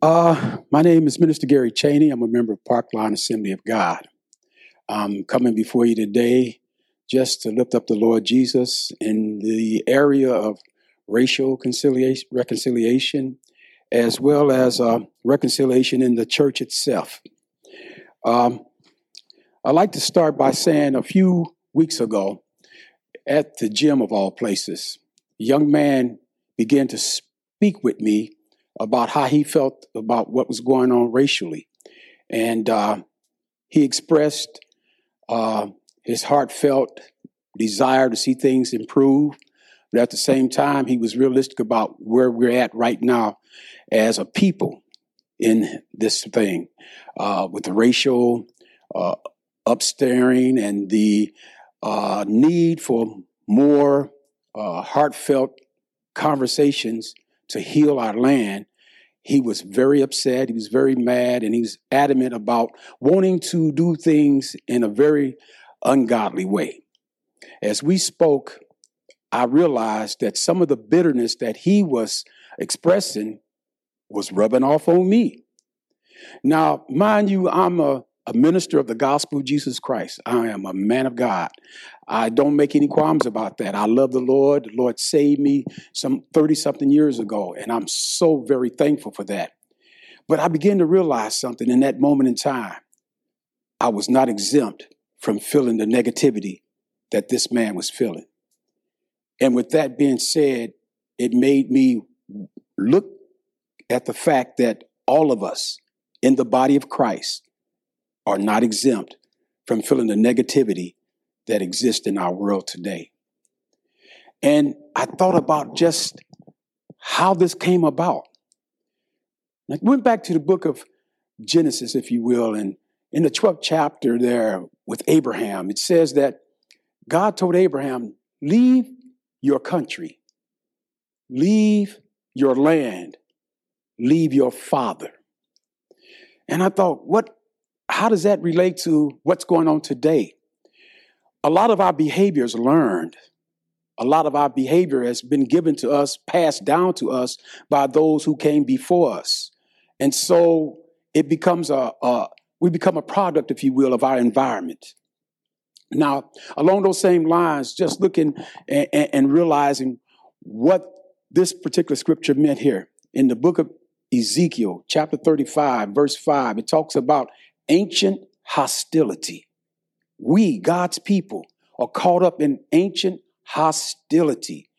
Uh, my name is Minister Gary Chaney. I'm a member of Parkline Assembly of God. I'm coming before you today just to lift up the Lord Jesus in the area of racial conciliation, reconciliation, as well as uh, reconciliation in the church itself. Um, I'd like to start by saying a few weeks ago at the gym of all places, a young man began to speak with me about how he felt about what was going on racially. And uh, he expressed uh, his heartfelt desire to see things improve. But at the same time, he was realistic about where we're at right now as a people in this thing uh, with the racial uh, upstaring and the uh, need for more uh, heartfelt conversations to heal our land. He was very upset. He was very mad, and he was adamant about wanting to do things in a very ungodly way. As we spoke, I realized that some of the bitterness that he was expressing was rubbing off on me. Now, mind you, I'm a, a minister of the gospel of Jesus Christ. I am a man of God. I don't make any qualms about that. I love the Lord. The Lord saved me some 30 something years ago, and I'm so very thankful for that. But I began to realize something in that moment in time. I was not exempt from feeling the negativity that this man was feeling. And with that being said, it made me look at the fact that all of us in the body of Christ are not exempt from feeling the negativity that exists in our world today. And I thought about just how this came about. I went back to the book of Genesis, if you will, and in the 12th chapter there with Abraham, it says that God told Abraham, Leave your country, leave your land, leave your father. And I thought, what, how does that relate to what's going on today? A lot of our behavior is learned. A lot of our behavior has been given to us, passed down to us by those who came before us. And so it becomes a, a we become a product, if you will, of our environment. Now, along those same lines, just looking and, and realizing what this particular scripture meant here in the book of Ezekiel, chapter 35, verse 5, it talks about ancient hostility. We, God's people, are caught up in ancient hostility.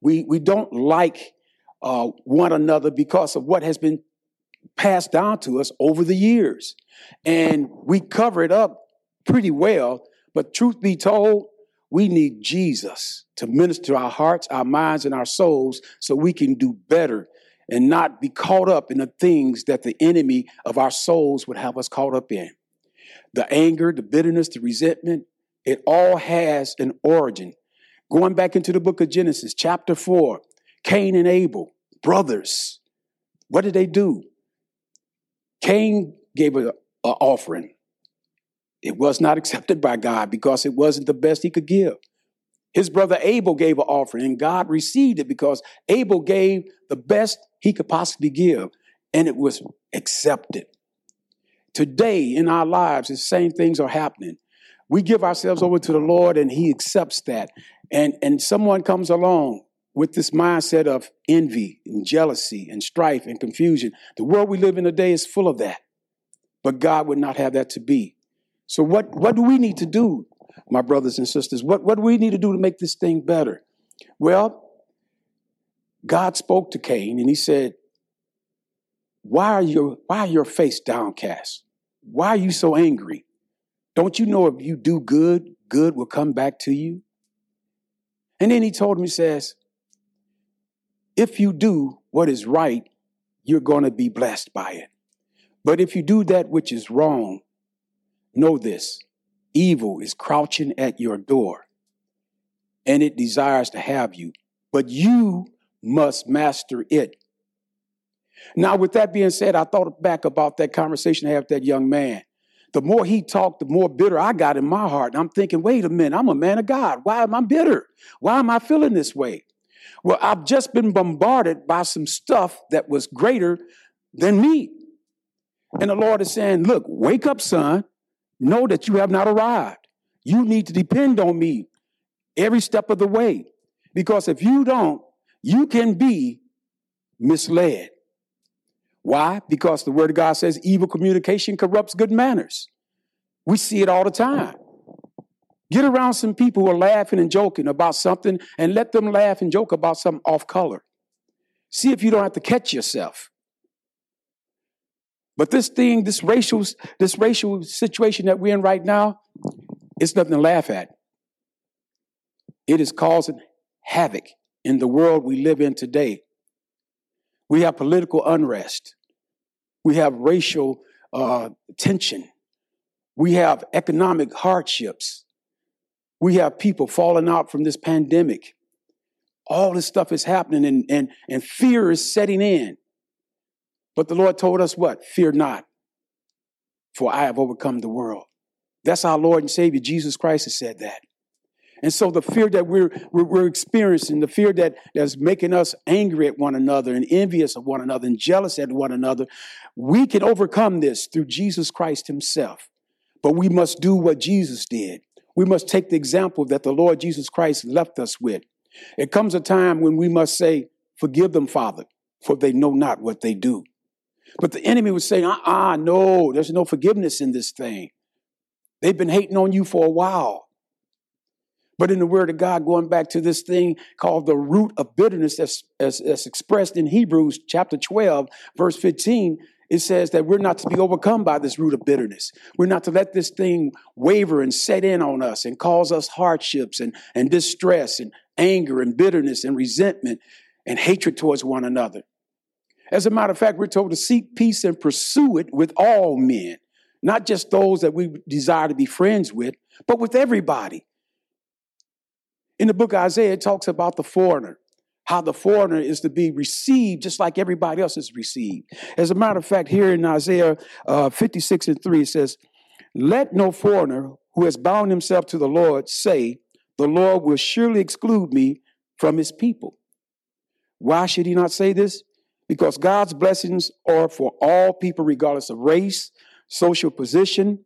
We, we don't like uh, one another because of what has been passed down to us over the years. And we cover it up pretty well but truth be told, we need Jesus to minister our hearts, our minds, and our souls so we can do better and not be caught up in the things that the enemy of our souls would have us caught up in. The anger, the bitterness, the resentment, it all has an origin. Going back into the book of Genesis, chapter 4, Cain and Abel, brothers. What did they do? Cain gave an offering. It was not accepted by God because it wasn't the best he could give. His brother Abel gave an offering and God received it because Abel gave the best he could possibly give and it was accepted. Today in our lives, the same things are happening. We give ourselves over to the Lord and he accepts that. And, and someone comes along with this mindset of envy and jealousy and strife and confusion. The world we live in today is full of that. But God would not have that to be. So what, what do we need to do, my brothers and sisters? What, what do we need to do to make this thing better? Well, God spoke to Cain and he said, why are, your, why are your face downcast? Why are you so angry? Don't you know if you do good, good will come back to you? And then he told him, he says, if you do what is right, you're going to be blessed by it. But if you do that which is wrong, Know this evil is crouching at your door and it desires to have you, but you must master it. Now, with that being said, I thought back about that conversation I had with that young man. The more he talked, the more bitter I got in my heart. And I'm thinking, wait a minute, I'm a man of God. Why am I bitter? Why am I feeling this way? Well, I've just been bombarded by some stuff that was greater than me. And the Lord is saying, Look, wake up, son. Know that you have not arrived. You need to depend on me every step of the way. Because if you don't, you can be misled. Why? Because the word of God says evil communication corrupts good manners. We see it all the time. Get around some people who are laughing and joking about something and let them laugh and joke about something off color. See if you don't have to catch yourself. But this thing, this racial, this racial situation that we're in right now, it's nothing to laugh at. It is causing havoc in the world we live in today. We have political unrest. We have racial uh, tension. We have economic hardships. We have people falling out from this pandemic. All this stuff is happening and, and, and fear is setting in. But the Lord told us what? Fear not, for I have overcome the world. That's our Lord and Savior, Jesus Christ, has said that. And so the fear that we're, we're, experiencing, the fear that, that's making us angry at one another and envious of one another and jealous at one another, we can overcome this through Jesus Christ himself. But we must do what Jesus did. We must take the example that the Lord Jesus Christ left us with. It comes a time when we must say, Forgive them, Father, for they know not what they do. But the enemy was saying, ah, uh-uh, no, there's no forgiveness in this thing. They've been hating on you for a while. But in the word of God, going back to this thing called the root of bitterness that's, as, expressed in Hebrews chapter 12, verse 15, it says that we're not to be overcome by this root of bitterness. We're not to let this thing waver and set in on us and cause us hardships and, and distress and anger and bitterness and resentment and hatred towards one another. As a matter of fact, we're told to seek peace and pursue it with all men, not just those that we desire to be friends with, but with everybody. In the book of Isaiah, it talks about the foreigner, how the foreigner is to be received just like everybody else is received. As a matter of fact, here in Isaiah uh, 56 and 3, it says, Let no foreigner who has bound himself to the Lord say, The Lord will surely exclude me from his people. Why should he not say this? Because God's blessings are for all people, regardless of race, social position,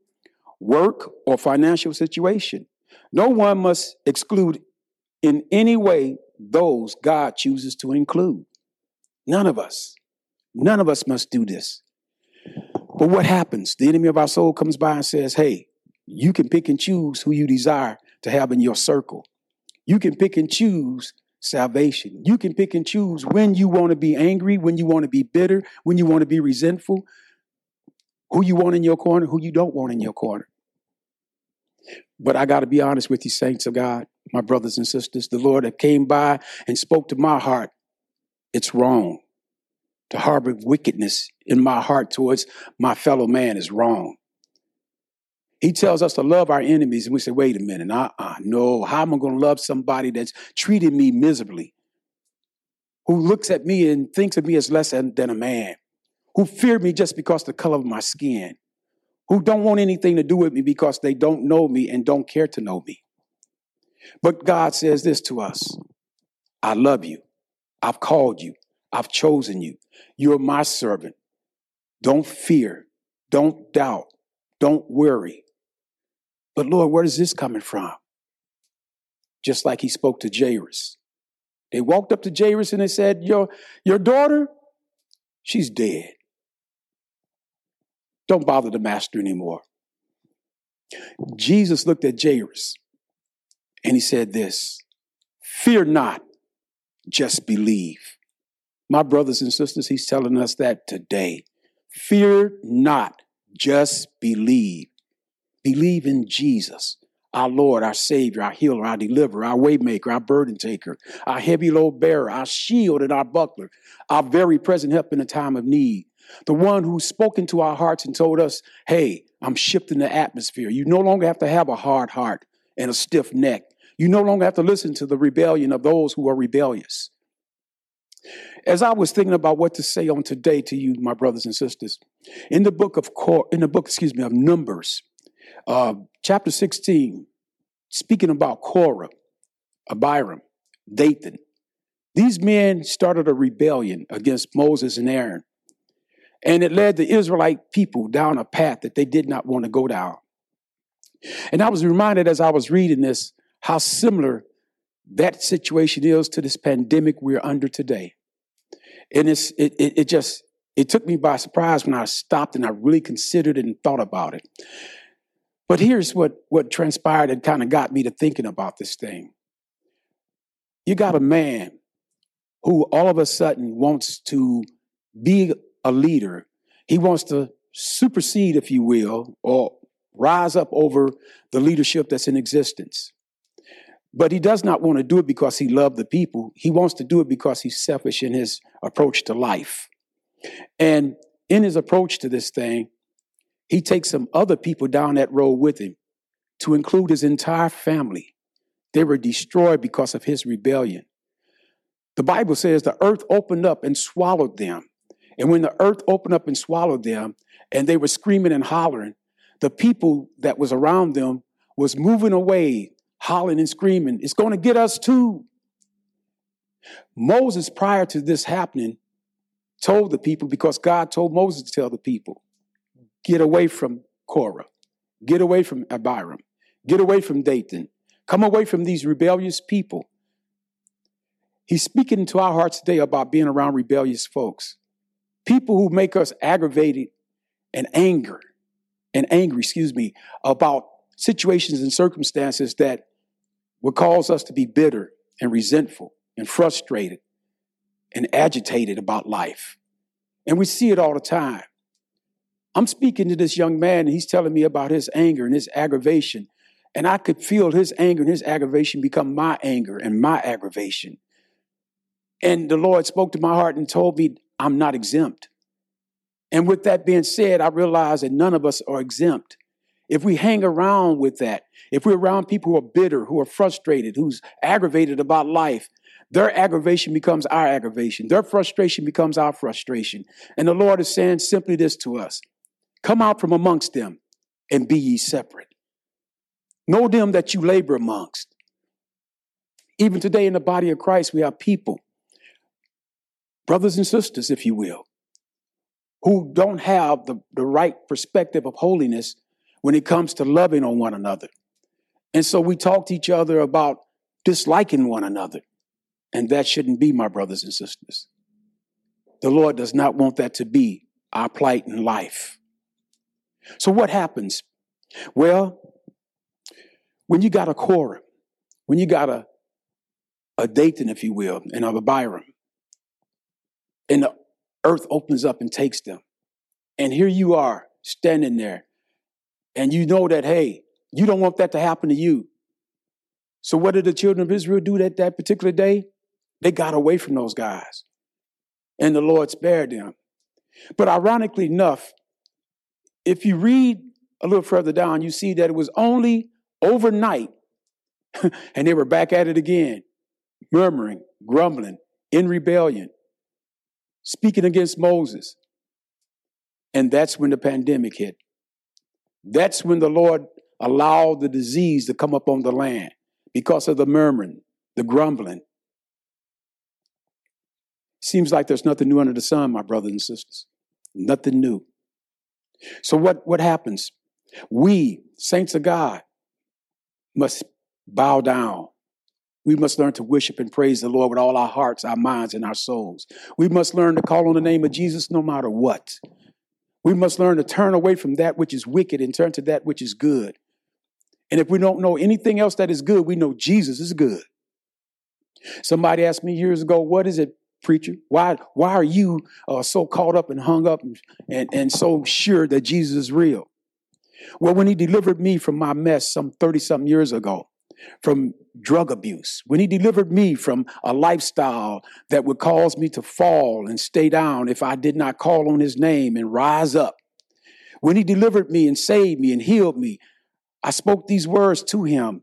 work, or financial situation. No one must exclude in any way those God chooses to include. None of us. None of us must do this. But what happens? The enemy of our soul comes by and says, Hey, you can pick and choose who you desire to have in your circle. You can pick and choose salvation. You can pick and choose when you want to be angry, when you want to be bitter, when you want to be resentful, who you want in your corner, who you don't want in your corner. But I got to be honest with you, saints of God, my brothers and sisters. The Lord that came by and spoke to my heart. It's wrong. To harbor wickedness in my heart towards my fellow man is wrong. He tells us to love our enemies, and we say, wait a minute, uh-uh, no, how am I going to love somebody that's treated me miserably? Who looks at me and thinks of me as less than, than a man? Who fear me just because the color of my skin? Who don't want anything to do with me because they don't know me and don't care to know me? But God says this to us I love you. I've called you. I've chosen you. You're my servant. Don't fear. Don't doubt. Don't worry. But Lord, where is this coming from? Just like he spoke to Jairus. They walked up to Jairus and they said, Your, your daughter, she's dead. Don't bother the master anymore. Jesus looked at Jairus and he said this Fear not, just believe. My brothers and sisters, he's telling us that today. Fear not, just believe. Believe in Jesus, our Lord, our Savior, our healer, our deliverer, our waymaker, our burden taker, our heavy load bearer, our shield and our buckler, our very present help in a time of need. The one who's spoken to our hearts and told us, hey, I'm shifting the atmosphere. You no longer have to have a hard heart and a stiff neck. You no longer have to listen to the rebellion of those who are rebellious. As I was thinking about what to say on today to you, my brothers and sisters, in the book of in the book, excuse me, of Numbers, uh, chapter 16, speaking about Korah, Abiram, Dathan. These men started a rebellion against Moses and Aaron. And it led the Israelite people down a path that they did not want to go down. And I was reminded as I was reading this how similar that situation is to this pandemic we're under today. And it's, it, it, it just, it took me by surprise when I stopped and I really considered it and thought about it. But here's what, what transpired and kind of got me to thinking about this thing. You got a man who all of a sudden wants to be a leader. He wants to supersede, if you will, or rise up over the leadership that's in existence. But he does not want to do it because he loved the people. He wants to do it because he's selfish in his approach to life. And in his approach to this thing, he takes some other people down that road with him to include his entire family. They were destroyed because of his rebellion. The Bible says the earth opened up and swallowed them. And when the earth opened up and swallowed them, and they were screaming and hollering, the people that was around them was moving away, hollering and screaming, it's going to get us too. Moses, prior to this happening, told the people, because God told Moses to tell the people, get away from Korah, get away from Abiram, get away from Dathan, come away from these rebellious people. He's speaking to our hearts today about being around rebellious folks, people who make us aggravated and anger and angry, excuse me, about situations and circumstances that would cause us to be bitter and resentful and frustrated and agitated about life. And we see it all the time. I'm speaking to this young man, and he's telling me about his anger and his aggravation. And I could feel his anger and his aggravation become my anger and my aggravation. And the Lord spoke to my heart and told me, I'm not exempt. And with that being said, I realize that none of us are exempt. If we hang around with that, if we're around people who are bitter, who are frustrated, who's aggravated about life, their aggravation becomes our aggravation. Their frustration becomes our frustration. And the Lord is saying simply this to us Come out from amongst them and be ye separate. Know them that you labor amongst. Even today in the body of Christ, we have people brothers and sisters, if you will, who don't have the, the right perspective of holiness when it comes to loving on one another. And so we talk to each other about disliking one another. And that shouldn't be, my brothers and sisters. The Lord does not want that to be our plight in life. So what happens? Well, when you got a Korah, when you got a, a Dathan, if you will, and a Abiram, and the earth opens up and takes them. And here you are standing there, and you know that, hey, you don't want that to happen to you. So, what did the children of Israel do that, that particular day? They got away from those guys, and the Lord spared them. But ironically enough, if you read a little further down, you see that it was only overnight, and they were back at it again, murmuring, grumbling, in rebellion speaking against Moses. And that's when the pandemic hit. That's when the Lord allowed the disease to come up on the land because of the murmuring, the grumbling. Seems like there's nothing new under the sun, my brothers and sisters. Nothing new. So what, what happens? We, saints of God, must bow down we must learn to worship and praise the Lord with all our hearts, our minds, and our souls. We must learn to call on the name of Jesus no matter what. We must learn to turn away from that which is wicked and turn to that which is good. And if we don't know anything else that is good, we know Jesus is good. Somebody asked me years ago, What is it, preacher? Why, why are you uh, so caught up and hung up and, and, and so sure that Jesus is real? Well, when he delivered me from my mess some 30 something years ago, from drug abuse, when he delivered me from a lifestyle that would cause me to fall and stay down if I did not call on his name and rise up, when he delivered me and saved me and healed me, I spoke these words to him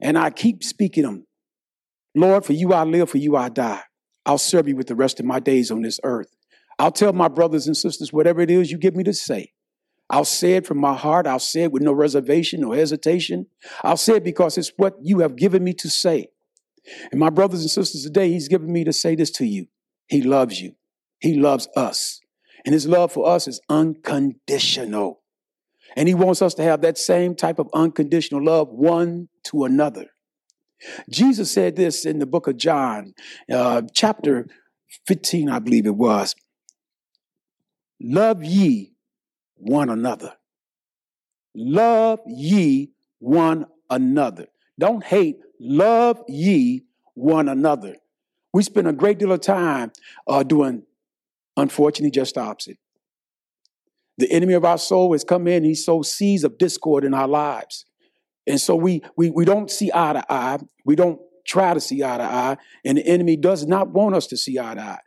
and I keep speaking them. Lord, for you I live, for you I die. I'll serve you with the rest of my days on this earth. I'll tell my brothers and sisters whatever it is you give me to say. I'll say it from my heart. I'll say it with no reservation, or hesitation. I'll say it because it's what you have given me to say. And my brothers and sisters, today, He's given me to say this to you. He loves you. He loves us. And his love for us is unconditional. And he wants us to have that same type of unconditional love one to another. Jesus said this in the book of John, uh, chapter 15, I believe it was. Love ye one another. Love ye one another. Don't hate, love ye one another. We spend a great deal of time uh, doing, unfortunately, just opposite. The enemy of our soul has come in, he sows seeds of discord in our lives. And so we, we, we don't see eye to eye. We don't try to see eye to eye. And the enemy does not want us to see eye to eye.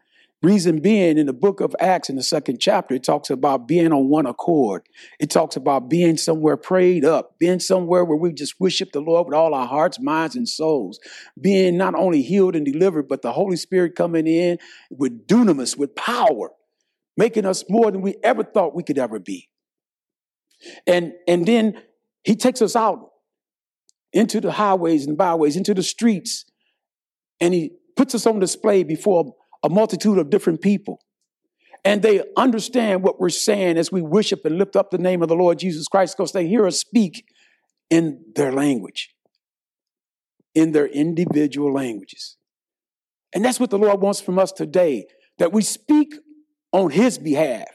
Reason being, in the book of Acts, in the second chapter, it talks about being on one accord. It talks about being somewhere prayed up, being somewhere where we just worship the Lord with all our hearts, minds, and souls. Being not only healed and delivered, but the Holy Spirit coming in with dunamis, with power, making us more than we ever thought we could ever be. And, and then he takes us out into the highways and byways, into the streets, and he puts us on display before a multitude of different people. And they understand what we're saying as we worship and lift up the name of the Lord Jesus Christ because they hear us speak in their language, in their individual languages. And that's what the Lord wants from us today that we speak on His behalf,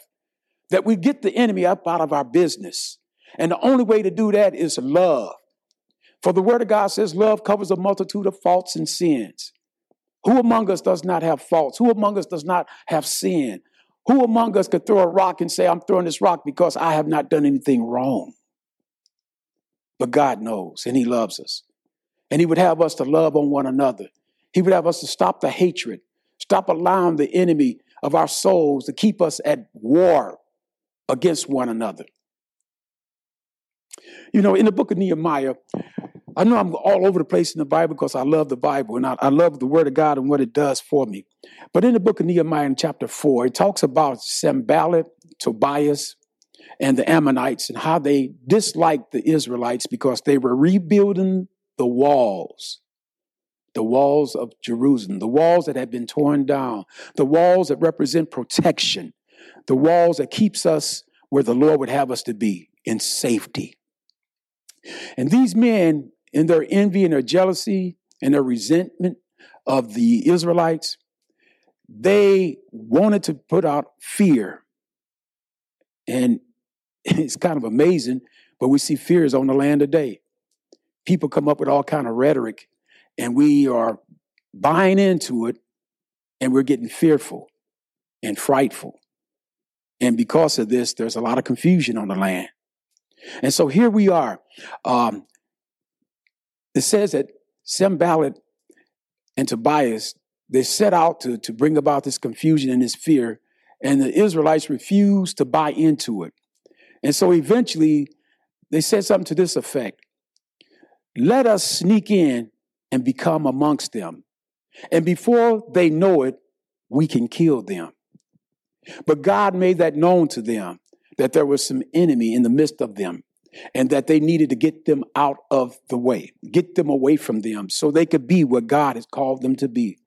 that we get the enemy up out of our business. And the only way to do that is love. For the Word of God says love covers a multitude of faults and sins. Who among us does not have faults? Who among us does not have sin? Who among us could throw a rock and say, I'm throwing this rock because I have not done anything wrong? But God knows and He loves us. And He would have us to love on one another. He would have us to stop the hatred, stop allowing the enemy of our souls to keep us at war against one another. You know, in the book of Nehemiah, I know I'm all over the place in the Bible because I love the Bible and I, I, love the Word of God and what it does for me. But in the book of Nehemiah, in chapter 4, it talks about Sanballat, Tobias, and the Ammonites and how they disliked the Israelites because they were rebuilding the walls, the walls of Jerusalem, the walls that had been torn down, the walls that represent protection, the walls that keeps us where the Lord would have us to be in safety. And these men in their envy and their jealousy and their resentment of the Israelites, they wanted to put out fear. And it's kind of amazing, but we see fears on the land today. People come up with all kind of rhetoric, and we are buying into it, and we're getting fearful and frightful. And because of this, there's a lot of confusion on the land. And so here we are. Um, it says that Sanballat and Tobias, they set out to, to bring about this confusion and this fear, and the Israelites refused to buy into it. And so eventually they said something to this effect Let us sneak in and become amongst them. And before they know it, we can kill them. But God made that known to them that there was some enemy in the midst of them and that they needed to get them out of the way, get them away from them so they could be what God has called them to be.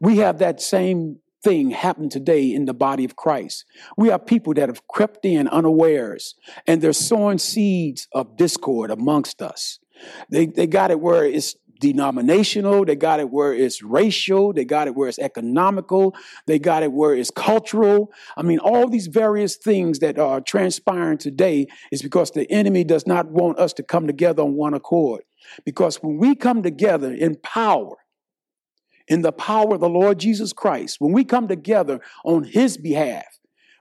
We have that same thing happen today in the body of Christ. We have people that have crept in unawares and they're sowing seeds of discord amongst us. They, they got it where it's denominational, they got it where it's racial, they got it where it's economical, they got it where it's cultural. I mean, all these various things that are transpiring today is because the enemy does not want us to come together on one accord. Because when we come together in power, in the power of the Lord Jesus Christ, when we come together on his behalf,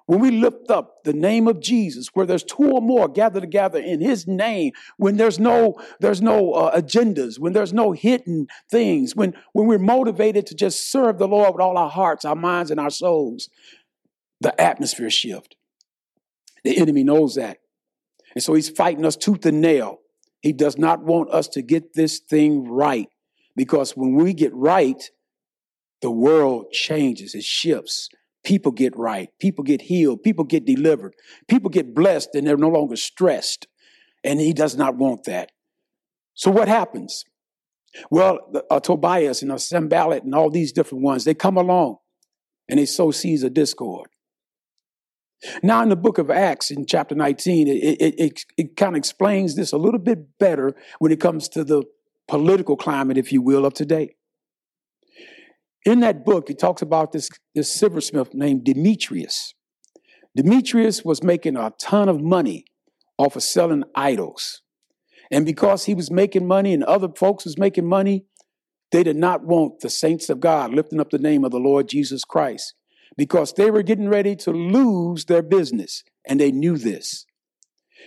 when we lift up the name of Jesus, where there's two or more gathered together in His name, when there's no there's no uh, agendas, when there's no hidden things, when when we're motivated to just serve the Lord with all our hearts, our minds, and our souls, the atmosphere shift. The enemy knows that, and so he's fighting us tooth and nail. He does not want us to get this thing right, because when we get right, the world changes, it shifts people get right, people get healed, people get delivered, people get blessed, and they're no longer stressed. And he does not want that. So what happens? Well, uh, Tobias and uh, and all these different ones, they come along and they sow seeds of discord. Now, in the book of Acts, in chapter 19, it, it, it, it kind of explains this a little bit better when it comes to the political climate, if you will, of today. In that book, he talks about this, this silversmith named Demetrius. Demetrius was making a ton of money off of selling idols. And because he was making money and other folks was making money, they did not want the saints of God lifting up the name of the Lord Jesus Christ because they were getting ready to lose their business and they knew this.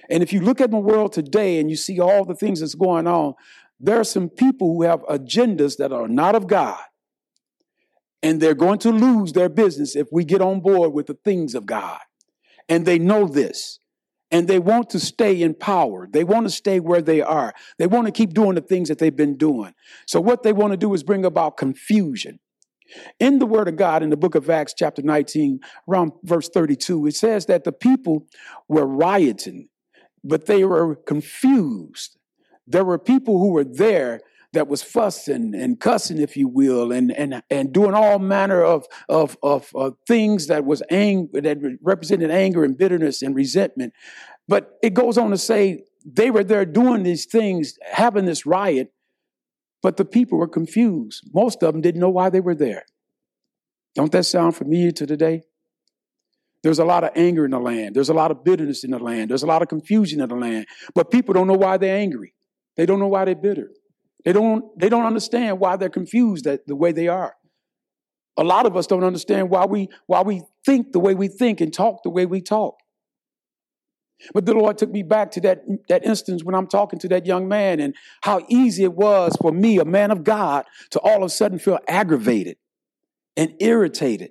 And if you look at the world today and you see all the things that's going on, there are some people who have agendas that are not of God. And they're going to lose their business if we get on board with the things of God. And they know this. And they want to stay in power. They want to stay where they are. They want to keep doing the things that they've been doing. So, what they want to do is bring about confusion. In the Word of God, in the book of Acts, chapter 19, around verse 32, it says that the people were rioting, but they were confused. There were people who were there that was fussing and cussing, if you will, and and and doing all manner of of of, of things that was ang- that represented anger and bitterness and resentment. But it goes on to say they were there doing these things, having this riot, but the people were confused. Most of them didn't know why they were there. Don't that sound familiar to today? There's a lot of anger in the land. There's a lot of bitterness in the land. There's a lot of confusion in the land. But people don't know why they're angry. They don't know why they're bitter. They don't, they don't understand why they're confused that, the way they are. A lot of us don't understand why we, why we think the way we think and talk the way we talk. But the Lord took me back to that, that instance when I'm talking to that young man and how easy it was for me, a man of God, to all of a sudden feel aggravated and irritated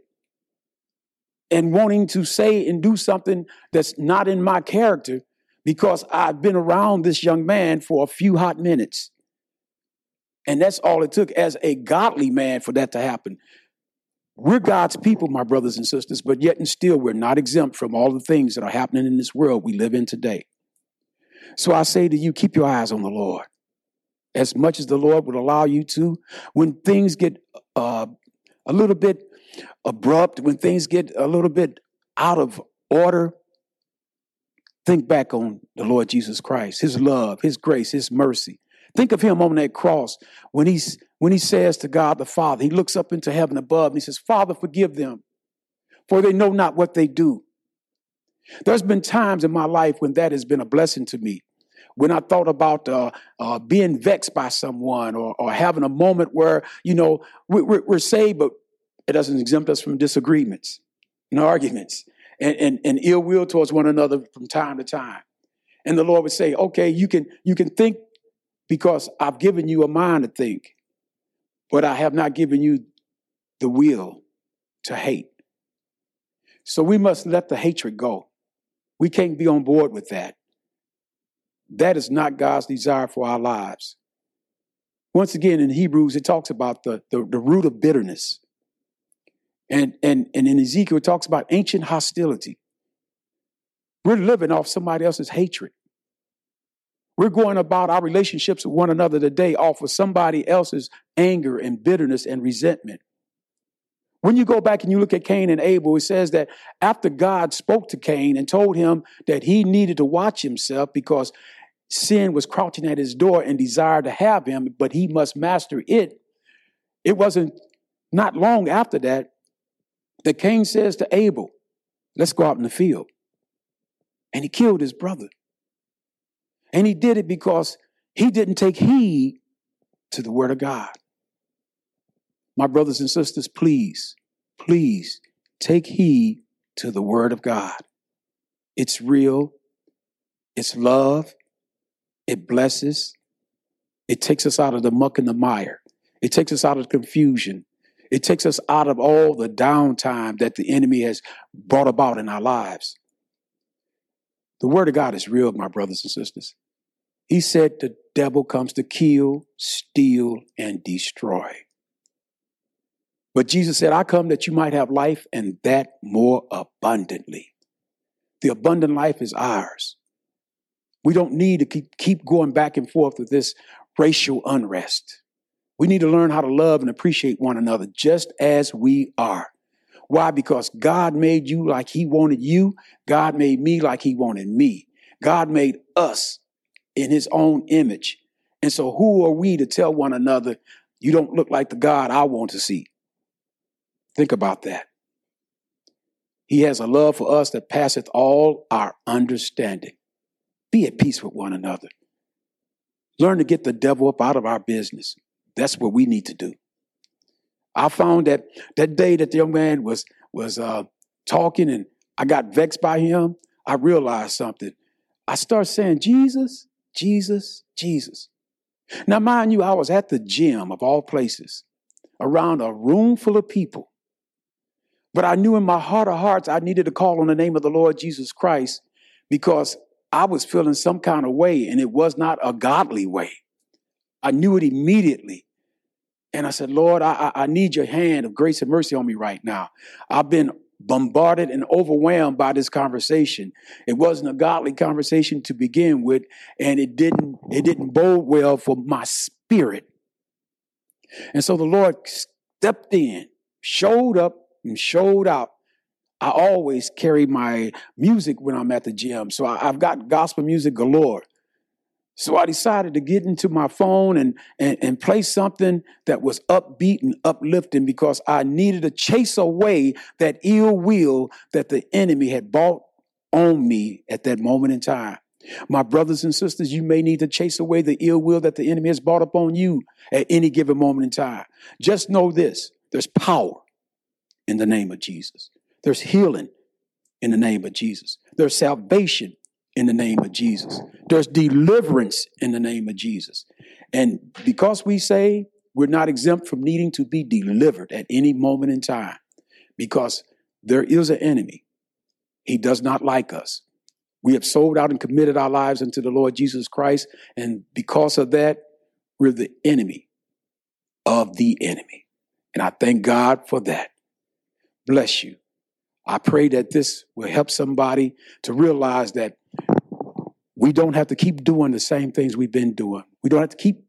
and wanting to say and do something that's not in my character because I've been around this young man for a few hot minutes. And that's all it took as a godly man for that to happen. We're God's people, my brothers and sisters, but yet and still we're not exempt from all the things that are happening in this world we live in today. So I say to you, keep your eyes on the Lord. As much as the Lord would allow you to, when things get uh, a little bit abrupt, when things get a little bit out of order, think back on the Lord Jesus Christ, His love, His grace, His mercy. Think of Him on that cross when He's when he says to God the Father, he looks up into heaven above and he says, Father, forgive them, for they know not what they do. There's been times in my life when that has been a blessing to me. When I thought about uh, uh, being vexed by someone or, or, having a moment where, you know, we, we're, we're saved, but it doesn't exempt us from disagreements and arguments and, and, and ill will towards one another from time to time. And the Lord would say, okay, you can, you can think because I've given you a mind to think but I have not given you the will to hate. So we must let the hatred go. We can't be on board with that. That is not God's desire for our lives. Once again, in Hebrews, it talks about the, the, the root of bitterness. And, and, and in Ezekiel, it talks about ancient hostility. We're living off somebody else's hatred. We're going about our relationships with one another today off of somebody else's anger and bitterness and resentment. When you go back and you look at Cain and Abel, it says that after God spoke to Cain and told him that he needed to watch himself because sin was crouching at his door and desired to have him, but he must master it. It wasn't not long after that that Cain says to Abel, Let's go out in the field. And he killed his brother. And he did it because he didn't take heed to the word of God. My brothers and sisters, please, please take heed to the word of God. It's real, it's love, it blesses, it takes us out of the muck and the mire, it takes us out of confusion, it takes us out of all the downtime that the enemy has brought about in our lives. The word of God is real, my brothers and sisters. He said the devil comes to kill, steal, and destroy. But Jesus said, I come that you might have life and that more abundantly. The abundant life is ours. We don't need to keep, keep going back and forth with this racial unrest. We need to learn how to love and appreciate one another just as we are. Why? Because God made you like He wanted you. God made me like He wanted me. God made us in His own image. And so, who are we to tell one another, you don't look like the God I want to see? Think about that. He has a love for us that passeth all our understanding. Be at peace with one another. Learn to get the devil up out of our business. That's what we need to do. I found that that day that the young man was was uh, talking and I got vexed by him, I realized something. I started saying, Jesus, Jesus, Jesus. Now, mind you, I was at the gym of all places, around a room full of people. But I knew in my heart of hearts I needed to call on the name of the Lord Jesus Christ because I was feeling some kind of way and it was not a godly way. I knew it immediately. And I said, Lord, I, I, need your hand of grace and mercy on me right now. I've been bombarded and overwhelmed by this conversation. It wasn't a godly conversation to begin with, and it didn't it didn't bode well for my spirit. And so the Lord stepped in, showed up, and showed out. I always carry my music when I'm at the gym, so I, I've got gospel music galore. So I decided to get into my phone and, and, and play something that was upbeat and uplifting because I needed to chase away that ill will that the enemy had brought on me at that moment in time. My brothers and sisters, you may need to chase away the ill will that the enemy has brought upon you at any given moment in time. Just know this there's power in the name of Jesus, there's healing in the name of Jesus, there's salvation in the name of Jesus. There's deliverance in the name of Jesus. And because we say we're not exempt from needing to be delivered at any moment in time, because there is an enemy. He does not like us. We have sold out and committed our lives unto the Lord Jesus Christ. And because of that, we're the enemy of the enemy. And I thank God for that. Bless you. I pray that this will help somebody to realize that we don't have to keep doing the same things we've been doing. We don't have to keep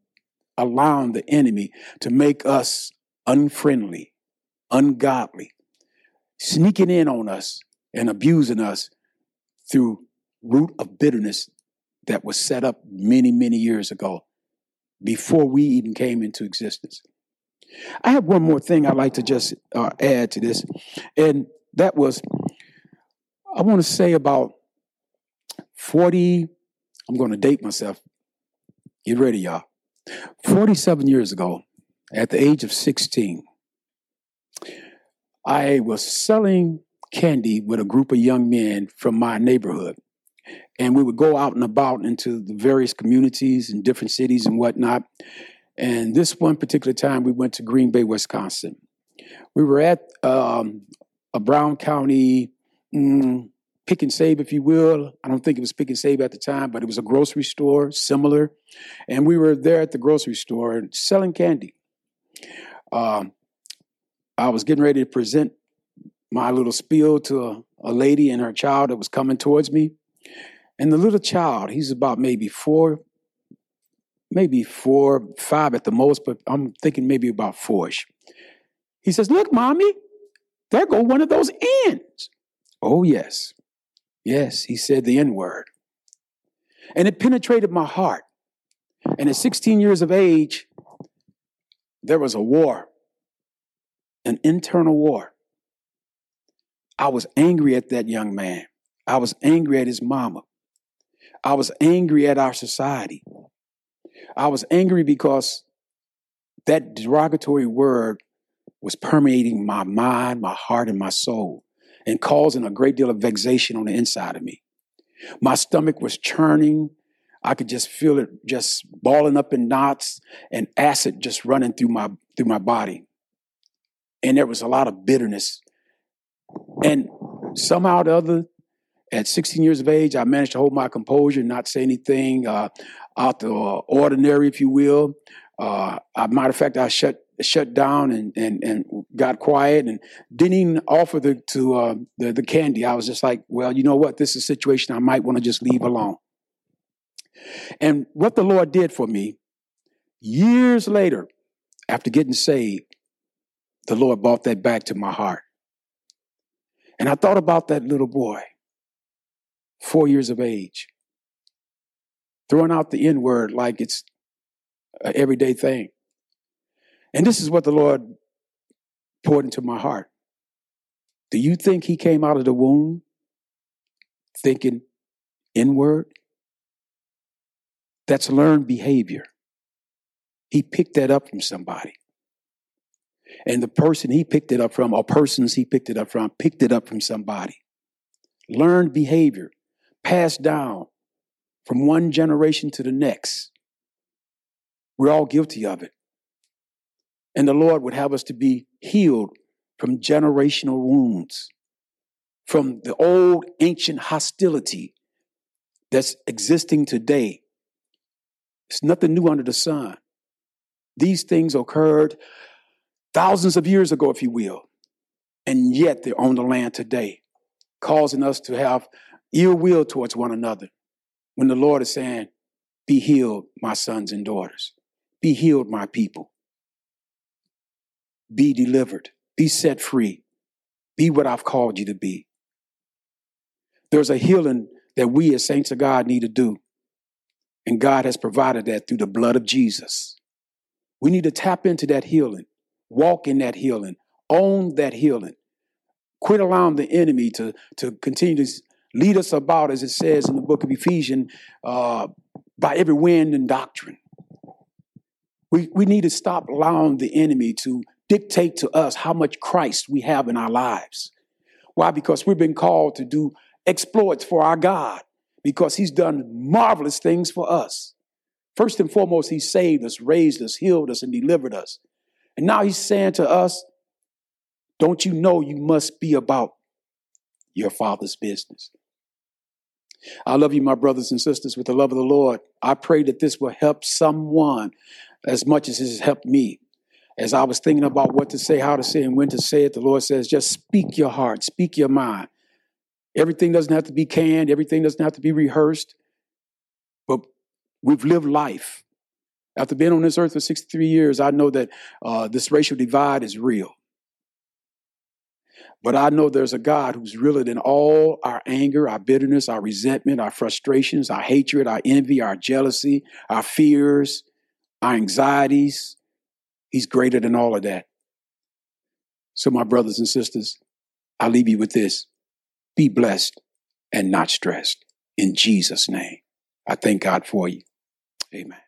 allowing the enemy to make us unfriendly, ungodly, sneaking in on us and abusing us through root of bitterness that was set up many, many years ago before we even came into existence. I have one more thing I'd like to just uh, add to this, and that was I want to say about 40, I'm going to date myself. Get ready, y'all. 47 years ago, at the age of 16, I was selling candy with a group of young men from my neighborhood. And we would go out and about into the various communities and different cities and whatnot. And this one particular time, we went to Green Bay, Wisconsin. We were at um, a Brown County mm, pick and save, if you will. I don't think it was pick and save at the time, but it was a grocery store similar. And we were there at the grocery store selling candy. Um, I was getting ready to present my little spiel to a, a lady and her child that was coming towards me. And the little child, he's about maybe four, maybe four, five at the most, but I'm thinking maybe about fourish. He says, Look, mommy, there go one of those ends. Oh, yes. Yes, he said the N word. And it penetrated my heart. And at 16 years of age, there was a war, an internal war. I was angry at that young man. I was angry at his mama. I was angry at our society. I was angry because that derogatory word was permeating my mind, my heart, and my soul and causing a great deal of vexation on the inside of me. My stomach was churning. I could just feel it just balling up in knots and acid just running through my through my body. And there was a lot of bitterness. And somehow or the other, at 16 years of age, I managed to hold my composure, not say anything uh, out the ordinary, if you will. Uh, matter of fact, I shut shut down and, and, and got quiet and didn't even offer the, to uh, the, the candy. I was just like, well, you know what? This is a situation I might want to just leave alone. And what the Lord did for me years later, after getting saved, the Lord brought that back to my heart. And I thought about that little boy, four years of age, throwing out the N word like it's an everyday thing. And this is what the Lord poured into my heart. Do you think he came out of the womb thinking inward? That's learned behavior. He picked that up from somebody. And the person he picked it up from, or persons he picked it up from, picked it up from somebody. Learned behavior, passed down from one generation to the next. We're all guilty of it. And the Lord would have us to be healed from generational wounds, from the old ancient hostility that's existing today. It's nothing new under the sun. These things occurred thousands of years ago, if you will, and yet they're on the land today, causing us to have ill will towards one another. When the Lord is saying, Be healed, my sons and daughters. Be healed, my people. Be delivered. Be set free. Be what I've called you to be. There's a healing that we as saints of God need to do. And God has provided that through the blood of Jesus. We need to tap into that healing, walk in that healing, own that healing. Quit allowing the enemy to, to continue to lead us about, as it says in the book of Ephesians, uh, by every wind and doctrine. We, we need to stop allowing the enemy to dictate to us how much Christ we have in our lives. Why? Because we've been called to do exploits for our God, because He's done marvelous things for us. First and foremost, He saved us, raised us, healed us, and delivered us. And now He's saying to us, Don't you know you must be about your Father's business? I love you, my brothers and sisters, with the love of the Lord. I pray that this will help someone as much as it has helped me as I was thinking about what to say, how to say, and when to say it, the Lord says, just speak your heart, speak your mind. Everything doesn't have to be canned, everything doesn't have to be rehearsed, but we've lived life. After being on this earth for 63 years, I know that uh, this racial divide is real. But I know there's a God who's realer than all our anger, our bitterness, our resentment, our frustrations, our hatred, our envy, our jealousy, our fears, our anxieties, He's greater than all of that. So, my brothers and sisters, I leave you with this be blessed and not stressed. In Jesus' name, I thank God for you. Amen.